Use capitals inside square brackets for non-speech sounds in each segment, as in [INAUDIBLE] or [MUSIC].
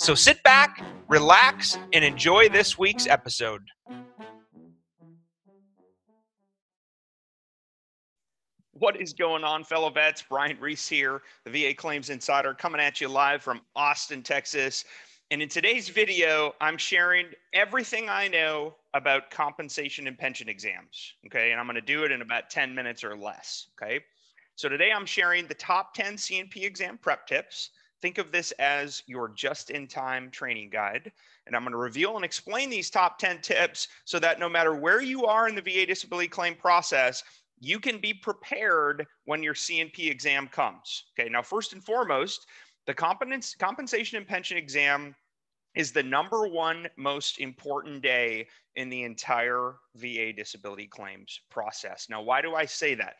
So sit back, relax, and enjoy this week's episode. What is going on, fellow vets? Brian Reese here, the VA Claims Insider, coming at you live from Austin, Texas. And in today's video, I'm sharing everything I know about compensation and pension exams. Okay. And I'm going to do it in about 10 minutes or less. Okay. So today I'm sharing the top 10 C&P exam prep tips Think of this as your just in time training guide. And I'm going to reveal and explain these top 10 tips so that no matter where you are in the VA disability claim process, you can be prepared when your C&P exam comes. Okay, now, first and foremost, the competence, compensation and pension exam is the number one most important day in the entire VA disability claims process. Now, why do I say that?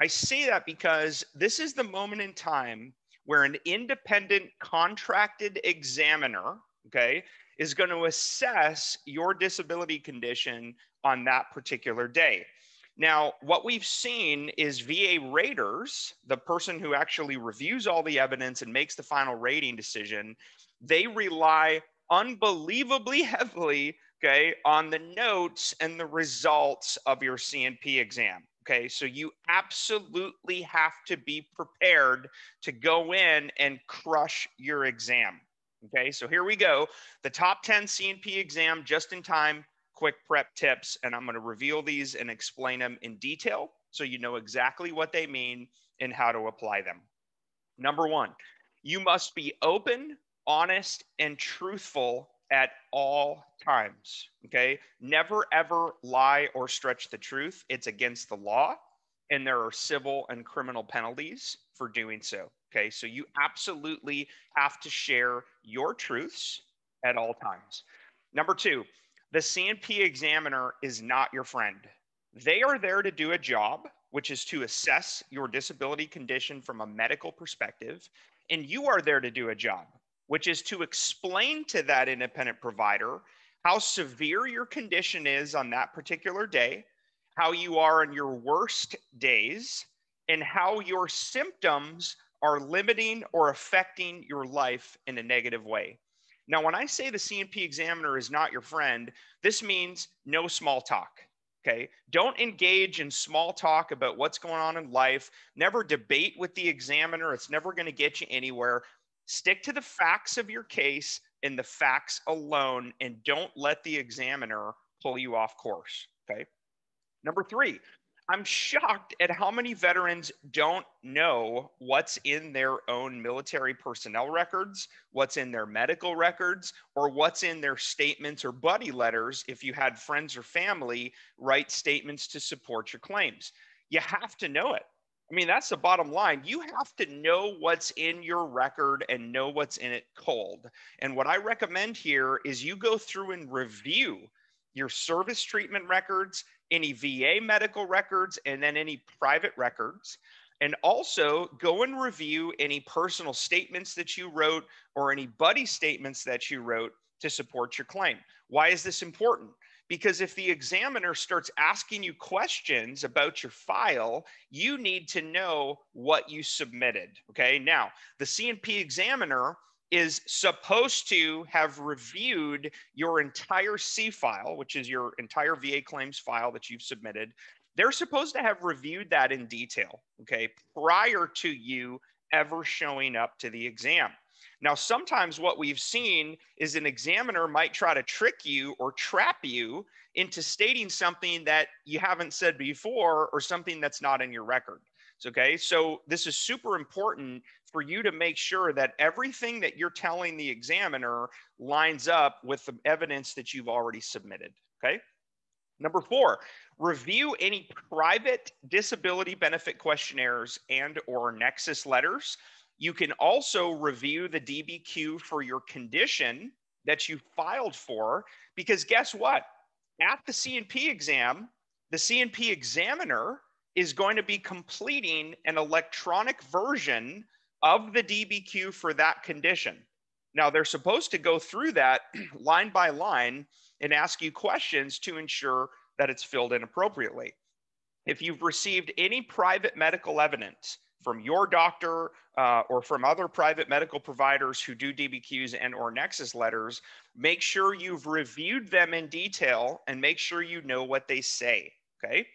I say that because this is the moment in time where an independent contracted examiner, okay, is going to assess your disability condition on that particular day. Now, what we've seen is VA raters, the person who actually reviews all the evidence and makes the final rating decision, they rely unbelievably [LAUGHS] heavily, okay, on the notes and the results of your C&P exam. Okay, so you absolutely have to be prepared to go in and crush your exam. Okay, so here we go. The top 10 C&P exam just in time quick prep tips, and I'm going to reveal these and explain them in detail so you know exactly what they mean and how to apply them. Number one, you must be open, honest, and truthful at all times. Okay. Never ever lie or stretch the truth. It's against the law, and there are civil and criminal penalties for doing so. Okay. So you absolutely have to share your truths at all times. Number two, the C&P examiner is not your friend. They are there to do a job, which is to assess your disability condition from a medical perspective, and you are there to do a job, which is to explain to that independent provider how severe your condition is on that particular day, how you are in your worst days, and how your symptoms are limiting or affecting your life in a negative way. Now, when I say the C&P examiner is not your friend, this means no small talk. Okay. Don't engage in small talk about what's going on in life. Never debate with the examiner. It's never going to get you anywhere. Stick to the facts of your case and the facts alone, and don't let the examiner pull you off course. Okay. Number three, I'm shocked at how many veterans don't know what's in their own military personnel records, what's in their medical records, or what's in their statements or buddy letters if you had friends or family write statements to support your claims. You have to know it. I mean, that's the bottom line. You have to know what's in your record and know what's in it cold. And what I recommend here is you go through and review your service treatment records, any VA medical records, and then any private records. And also go and review any personal statements that you wrote or any buddy statements that you wrote to support your claim. Why is this important? Because if the examiner starts asking you questions about your file, you need to know what you submitted. Okay. Now, the C&P examiner is supposed to have reviewed your entire C file, which is your entire VA claims file that you've submitted. They're supposed to have reviewed that in detail, okay, prior to you ever showing up to the exam. Now, sometimes what we've seen is an examiner might try to trick you or trap you into stating something that you haven't said before or something that's not in your record. Okay, so this is super important for you to make sure that everything that you're telling the examiner lines up with the evidence that you've already submitted. Okay. Number four, review any private disability benefit questionnaires and or nexus letters you can also review the DBQ for your condition, that you filed for. Because guess what? At the C&P exam, the C&P examiner is going to be completing an electronic version of the DBQ for that condition. Now, they're supposed to go through that [CLEARS THROAT] line by line and ask you questions to ensure that it's filled in appropriately. If you've received any private medical evidence from your doctor uh, or from other private medical providers who do DBQs and or Nexus letters, make sure you've reviewed them in detail and make sure you know what they say, okay?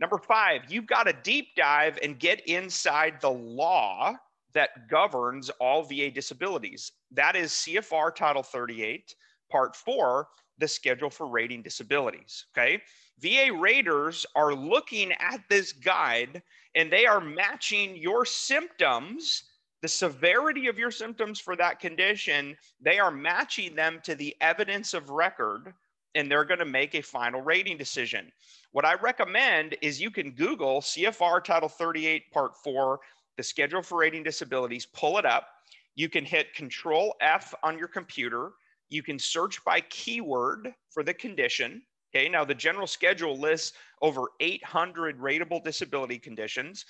Number five, you've got to deep dive and get inside the law that governs all VA disabilities. That is CFR Title 38, Part 4, the schedule for rating disabilities. Okay. VA raters are looking at this guide and they are matching your symptoms, the severity of your symptoms for that condition, they are matching them to the evidence of record and they're going to make a final rating decision. What I recommend is you can Google CFR Title 38, Part 4, the schedule for rating disabilities, pull it up. You can hit Control F on your computer you can search by keyword for the condition. Okay, now the general schedule lists over 800 rateable disability conditions.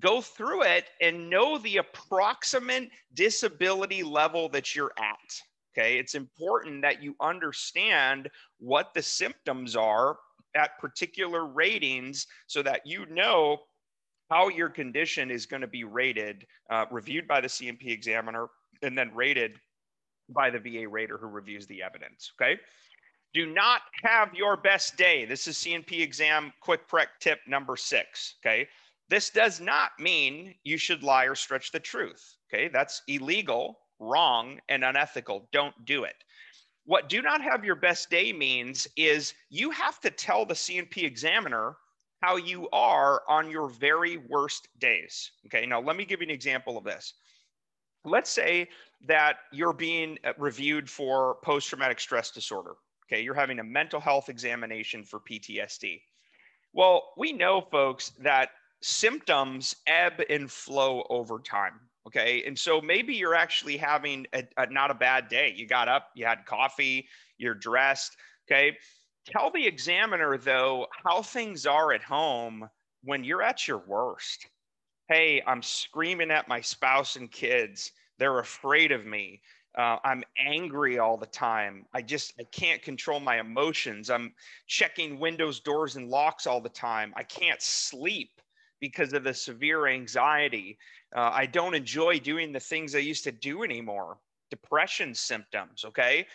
Go through it and know the approximate disability level that you're at. Okay, it's important that you understand what the symptoms are at particular ratings so that you know how your condition is going to be rated, uh, reviewed by the C&P examiner, and then rated by the VA rater who reviews the evidence. Okay. Do not have your best day. This is C&P exam quick prep tip number six. Okay. This does not mean you should lie or stretch the truth. Okay. That's illegal, wrong, and unethical. Don't do it. What do not have your best day means is you have to tell the C&P examiner how you are on your very worst days. Okay. Now, let me give you an example of this. Let's say that you're being uh, reviewed for post traumatic stress disorder. Okay, you're having a mental health examination for PTSD. Well, we know, folks, that symptoms ebb and flow over time. Okay, and so maybe you're actually having a, a, not a bad day. You got up, you had coffee, you're dressed. Okay, tell the examiner though how things are at home when you're at your worst. Hey, I'm screaming at my spouse and kids they're afraid of me. Uh, I'm angry all the time. I just I can't control my emotions. I'm checking windows, doors, and locks all the time. I can't sleep because of the severe anxiety. Uh, I don't enjoy doing the things I used to do anymore. Depression symptoms. Okay,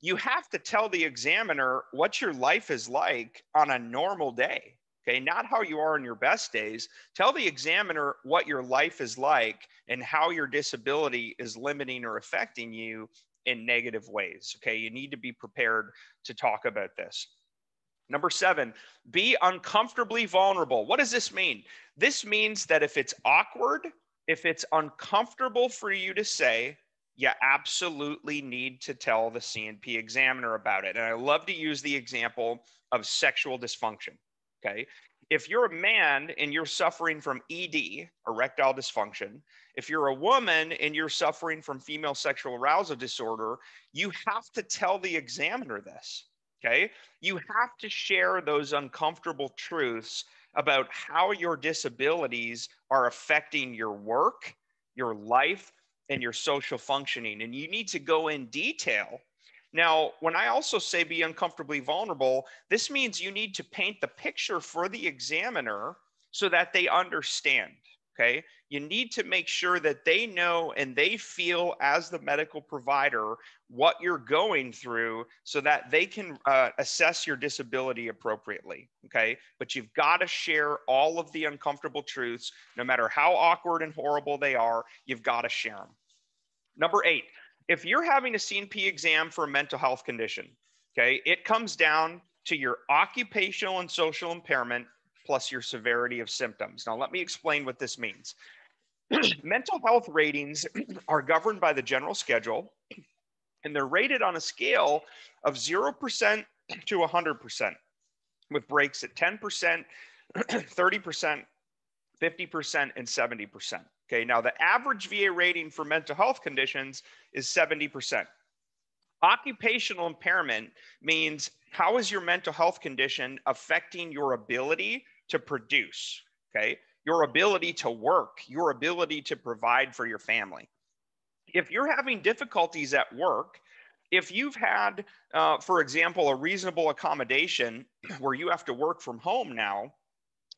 you have to tell the examiner what your life is like on a normal day. Okay, not how you are in your best days. Tell the examiner what your life is like and how your disability is limiting or affecting you in negative ways. Okay, you need to be prepared to talk about this. Number seven, be uncomfortably vulnerable. What does this mean? This means that if it's awkward, if it's uncomfortable for you to say, you absolutely need to tell the C&P examiner about it. And I love to use the example of sexual dysfunction. Okay. If you're a man and you're suffering from ED, erectile dysfunction, if you're a woman and you're suffering from female sexual arousal disorder, you have to tell the examiner this. Okay. You have to share those uncomfortable truths about how your disabilities are affecting your work, your life, and your social functioning. And you need to go in detail now, when I also say be uncomfortably vulnerable, this means you need to paint the picture for the examiner so that they understand. Okay. You need to make sure that they know and they feel, as the medical provider, what you're going through so that they can uh, assess your disability appropriately. Okay. But you've got to share all of the uncomfortable truths, no matter how awkward and horrible they are, you've got to share them. Number eight, if you're having a C&P exam for a mental health condition, okay, it comes down to your occupational and social impairment plus your severity of symptoms. Now, let me explain what this means. [CLEARS THROAT] mental health ratings [CLEARS THROAT] are governed by the general schedule, and they're rated on a scale of 0% to 100%, with breaks at 10%, 30%, 50%, and 70%. Okay, now the average VA rating for mental health conditions is 70%. Occupational impairment means how is your mental health condition affecting your ability to produce? Okay. Your ability to work, your ability to provide for your family. If you're having difficulties at work, if you've had, uh, for example, a reasonable accommodation where you have to work from home now,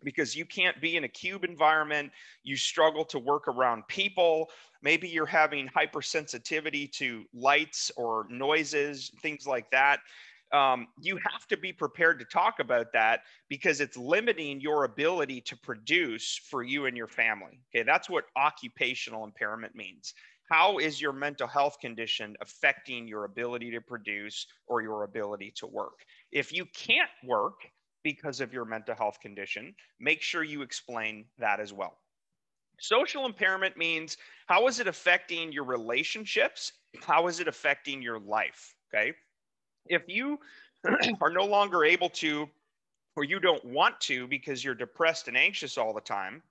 because you can't be in a cube environment. You struggle to work around people. Maybe you're having hypersensitivity to lights or noises, things like that. Um, you have to be prepared to talk about that because it's limiting your ability to produce for you and your family. Okay, that's what occupational impairment means. How is your mental health condition affecting your ability to produce or your ability to work? If you can't work, because of your mental health condition, make sure you explain that as well. Social impairment means how is it affecting your relationships? How is it affecting your life? Okay. If you [CLEARS THROAT] are no longer able to, or you don't want to because you're depressed and anxious all the time,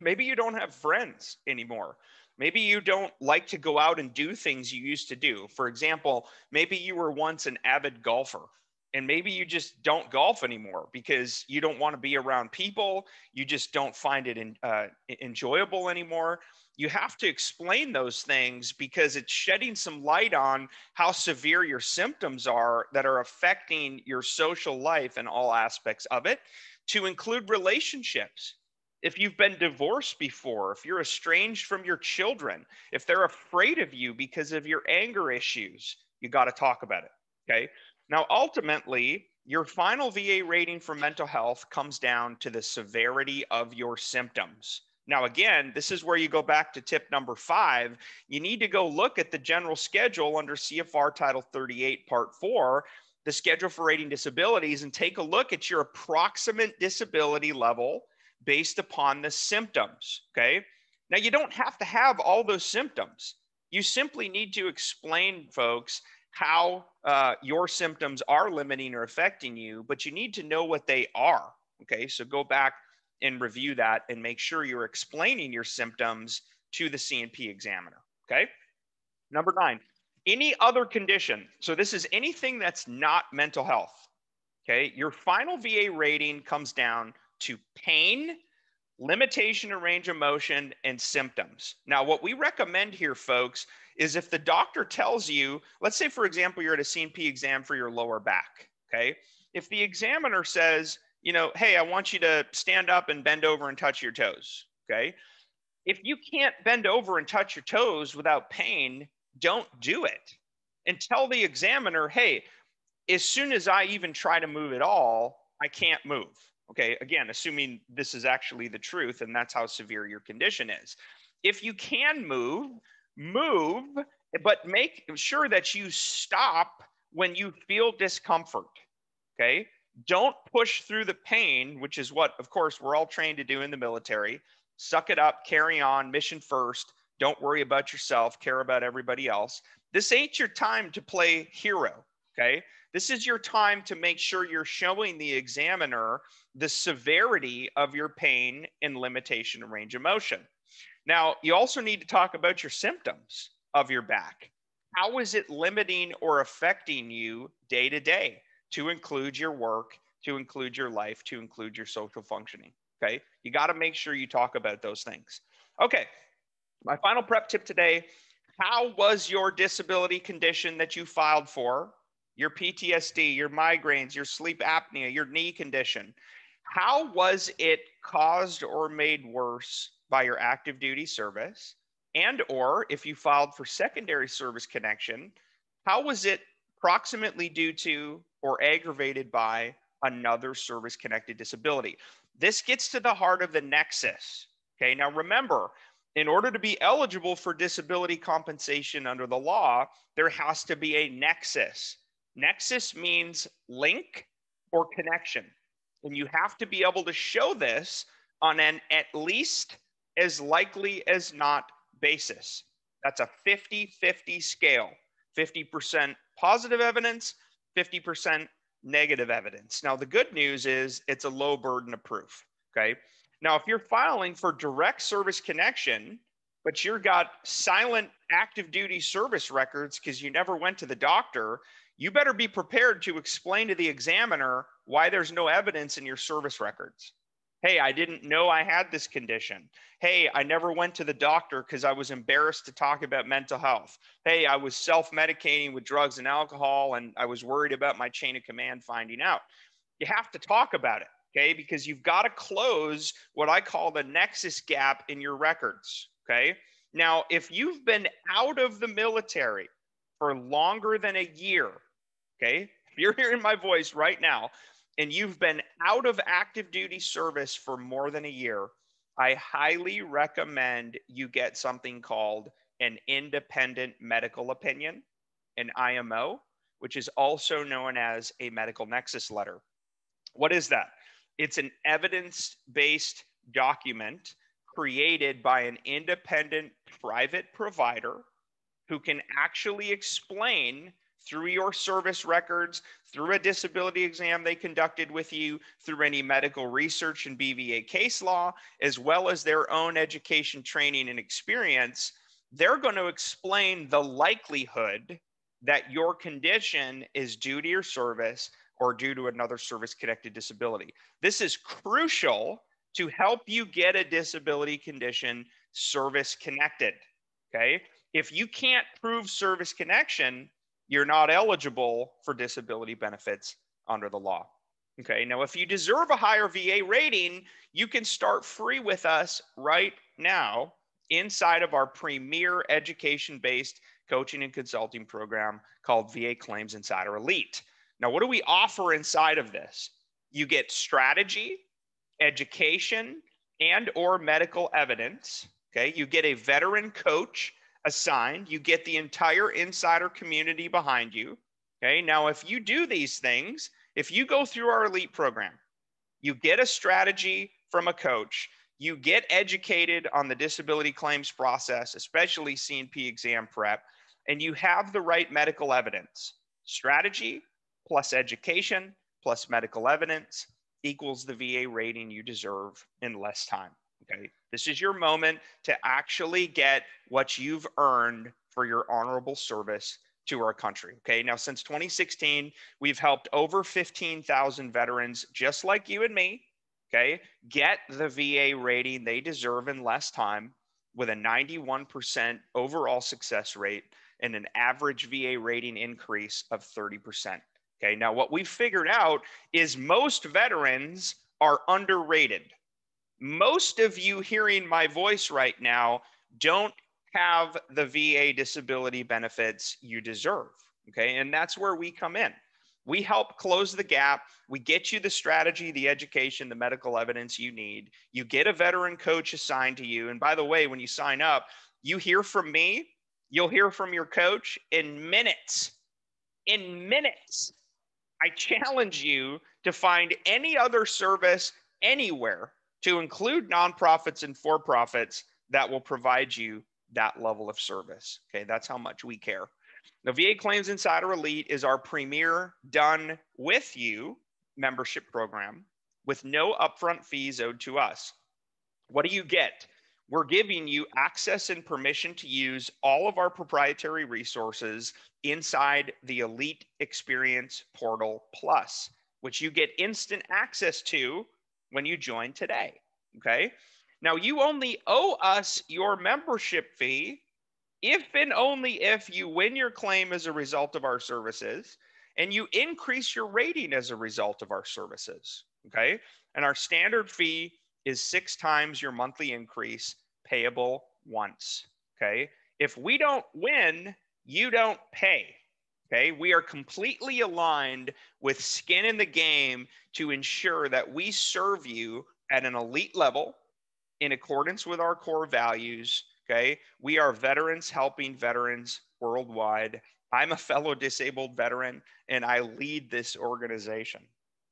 maybe you don't have friends anymore. Maybe you don't like to go out and do things you used to do. For example, maybe you were once an avid golfer and maybe you just don't golf anymore because you don't want to be around people you just don't find it in, uh, enjoyable anymore you have to explain those things because it's shedding some light on how severe your symptoms are that are affecting your social life and all aspects of it to include relationships if you've been divorced before, if you're estranged from your children, if they're afraid of you because of your anger issues, you got to talk about it. Okay. Now, ultimately, your final VA rating for mental health comes down to the severity of your symptoms. Now, again, this is where you go back to tip number five. You need to go look at the general schedule under CFR Title 38, Part 4, the schedule for rating disabilities, and take a look at your approximate disability level based upon the symptoms. Okay. Now, you don't have to have all those symptoms. You simply need to explain, folks, how uh, your symptoms are limiting or affecting you, but you need to know what they are. Okay, so go back and review that and make sure you're explaining your symptoms to the C&P examiner. Okay, number nine, any other condition. So this is anything that's not mental health. Okay, your final VA rating comes down to pain, limitation of range of motion, and symptoms. Now, what we recommend here, folks, is if the doctor tells you, let's say, for example, you're at a C&P exam for your lower back, okay? If the examiner says, you know, hey, I want you to stand up and bend over and touch your toes, okay? If you can't bend over and touch your toes without pain, don't do it. And tell the examiner, hey, as soon as I even try to move at all, I can't move. Okay, again, assuming this is actually the truth and that's how severe your condition is. If you can move, move, but make sure that you stop when you feel discomfort. Okay. Don't push through the pain, which is what, of course, we're all trained to do in the military. Suck it up, carry on, mission first. Don't worry about yourself, care about everybody else. This ain't your time to play hero. Okay. This is your time to make sure you're showing the examiner the severity of your pain and limitation of range of motion. Now, you also need to talk about your symptoms of your back. How is it limiting or affecting you day to day to include your work, to include your life, to include your social functioning? Okay. You got to make sure you talk about those things. Okay. My final prep tip today How was your disability condition that you filed for? Your PTSD, your migraines, your sleep apnea, your knee condition. How was it caused or made worse by your active duty service? And or if you filed for secondary service connection how was it proximately due to or aggravated by another service connected disability? This gets to the heart of the nexus okay? Now remember in order to be eligible for disability compensation under the law there has to be a nexus nexus means link or connection and you have to be able to show this on an at least as likely as not basis. That's a 50 50 scale 50% positive evidence, 50% negative evidence. Now, the good news is it's a low burden of proof. Okay. Now, if you're filing for direct service connection, but you've got silent active duty service records because you never went to the doctor, you better be prepared to explain to the examiner why there's no evidence in your service records. Hey, I didn't know I had this condition. Hey, I never went to the doctor because I was embarrassed to talk about mental health. Hey, I was self medicating with drugs and alcohol and I was worried about my chain of command finding out. You have to talk about it, okay? Because you've got to close what I call the nexus gap in your records, okay? Now, if you've been out of the military for longer than a year, okay, if you're hearing my voice right now and you've been out of active duty service for more than a year, I highly recommend you get something called an independent medical opinion, an IMO, which is also known as a medical nexus letter. What is that? It's an evidence based document created by an independent private provider who can actually explain through your service records, through a disability exam they conducted with you, through any medical research and BVA case law, as well as their own education, training, and experience, they're going to explain the likelihood that your condition is due to your service or due to another service connected disability. This is crucial to help you get a disability condition service connected. Okay. If you can't prove service connection, you're not eligible for disability benefits under the law. Okay, now if you deserve a higher VA rating, you can start free with us right now inside of our premier education based coaching and consulting program called VA Claims Insider Elite. Now, what do we offer inside of this? You get strategy, education, and or medical evidence. Okay, you get a veteran coach assigned. You get the entire insider community behind you. Okay. Now, if you do these things, if you go through our elite program, you get a strategy from a coach, you get educated on the disability claims process, especially C&P exam prep, and you have the right medical evidence. Strategy plus education plus medical evidence equals the VA rating you deserve in less time. Okay. This is your moment to actually get what you've earned for your honorable service to our country. Okay. Now, since 2016, we've helped over 15,000 veterans just like you and me, okay, get the VA rating they deserve in less time with a 91% overall success rate and an average VA rating increase of 30%. Okay. Now, what we've figured out is most veterans are underrated most of you hearing my voice right now don't have the VA disability benefits you deserve. Okay. And that's where we come in. We help close the gap. We get you the strategy, the education, the medical evidence you need. You get a veteran coach assigned to you. And by the way, when you sign up, you hear from me, you'll hear from your coach in minutes. In minutes. I challenge you to find any other service anywhere to include nonprofits and for profits that will provide you that level of service. Okay, that's how much we care. The VA Claims Insider Elite is our premier done with you membership program with no upfront fees owed to us. What do you get? We're giving you access and permission to use all of our proprietary resources inside the Elite Experience Portal Plus, which you get instant access to when you join today. Okay. Now you only owe us your membership fee if and only if you win your claim as a result of our services and you increase your rating as a result of our services. Okay. And our standard fee is six times your monthly increase payable once. Okay. If we don't win, you don't pay. Okay, we are completely aligned with skin in the game to ensure that we serve you at an elite level in accordance with our core values. Okay, we are veterans helping veterans worldwide. I'm a fellow disabled veteran and I lead this organization.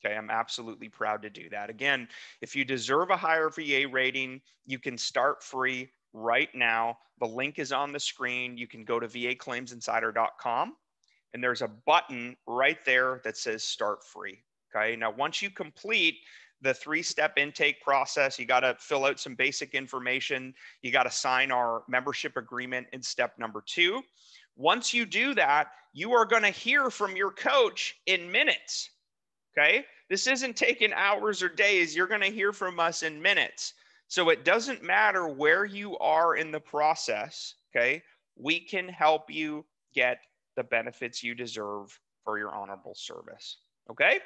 Okay, I'm absolutely proud to do that. Again, if you deserve a higher VA rating, you can start free right now. The link is on the screen. You can go to vaclaimsinsider.com and there's a button right there that says start free. Okay. Now, once you complete the three step intake process. You got to fill out some basic information. You got to sign our membership agreement in step number two. Once you do that, you are going to hear from your coach in minutes. Okay. This isn't taking hours or days. You're going to hear from us in minutes. So it doesn't matter where you are in the process. Okay. We can help you get the benefits you deserve for your honorable service. Okay.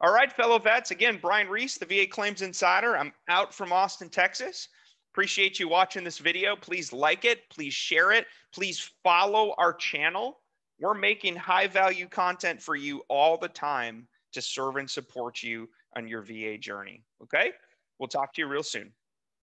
All right, fellow vets. Again, Brian Reese, the VA Claims Insider. I'm out from Austin, Texas. Appreciate you watching this video. Please like it. Please share it. Please follow our channel. We're making high value content for you all the time to serve and support you on your VA journey. Okay. We'll talk to you real soon.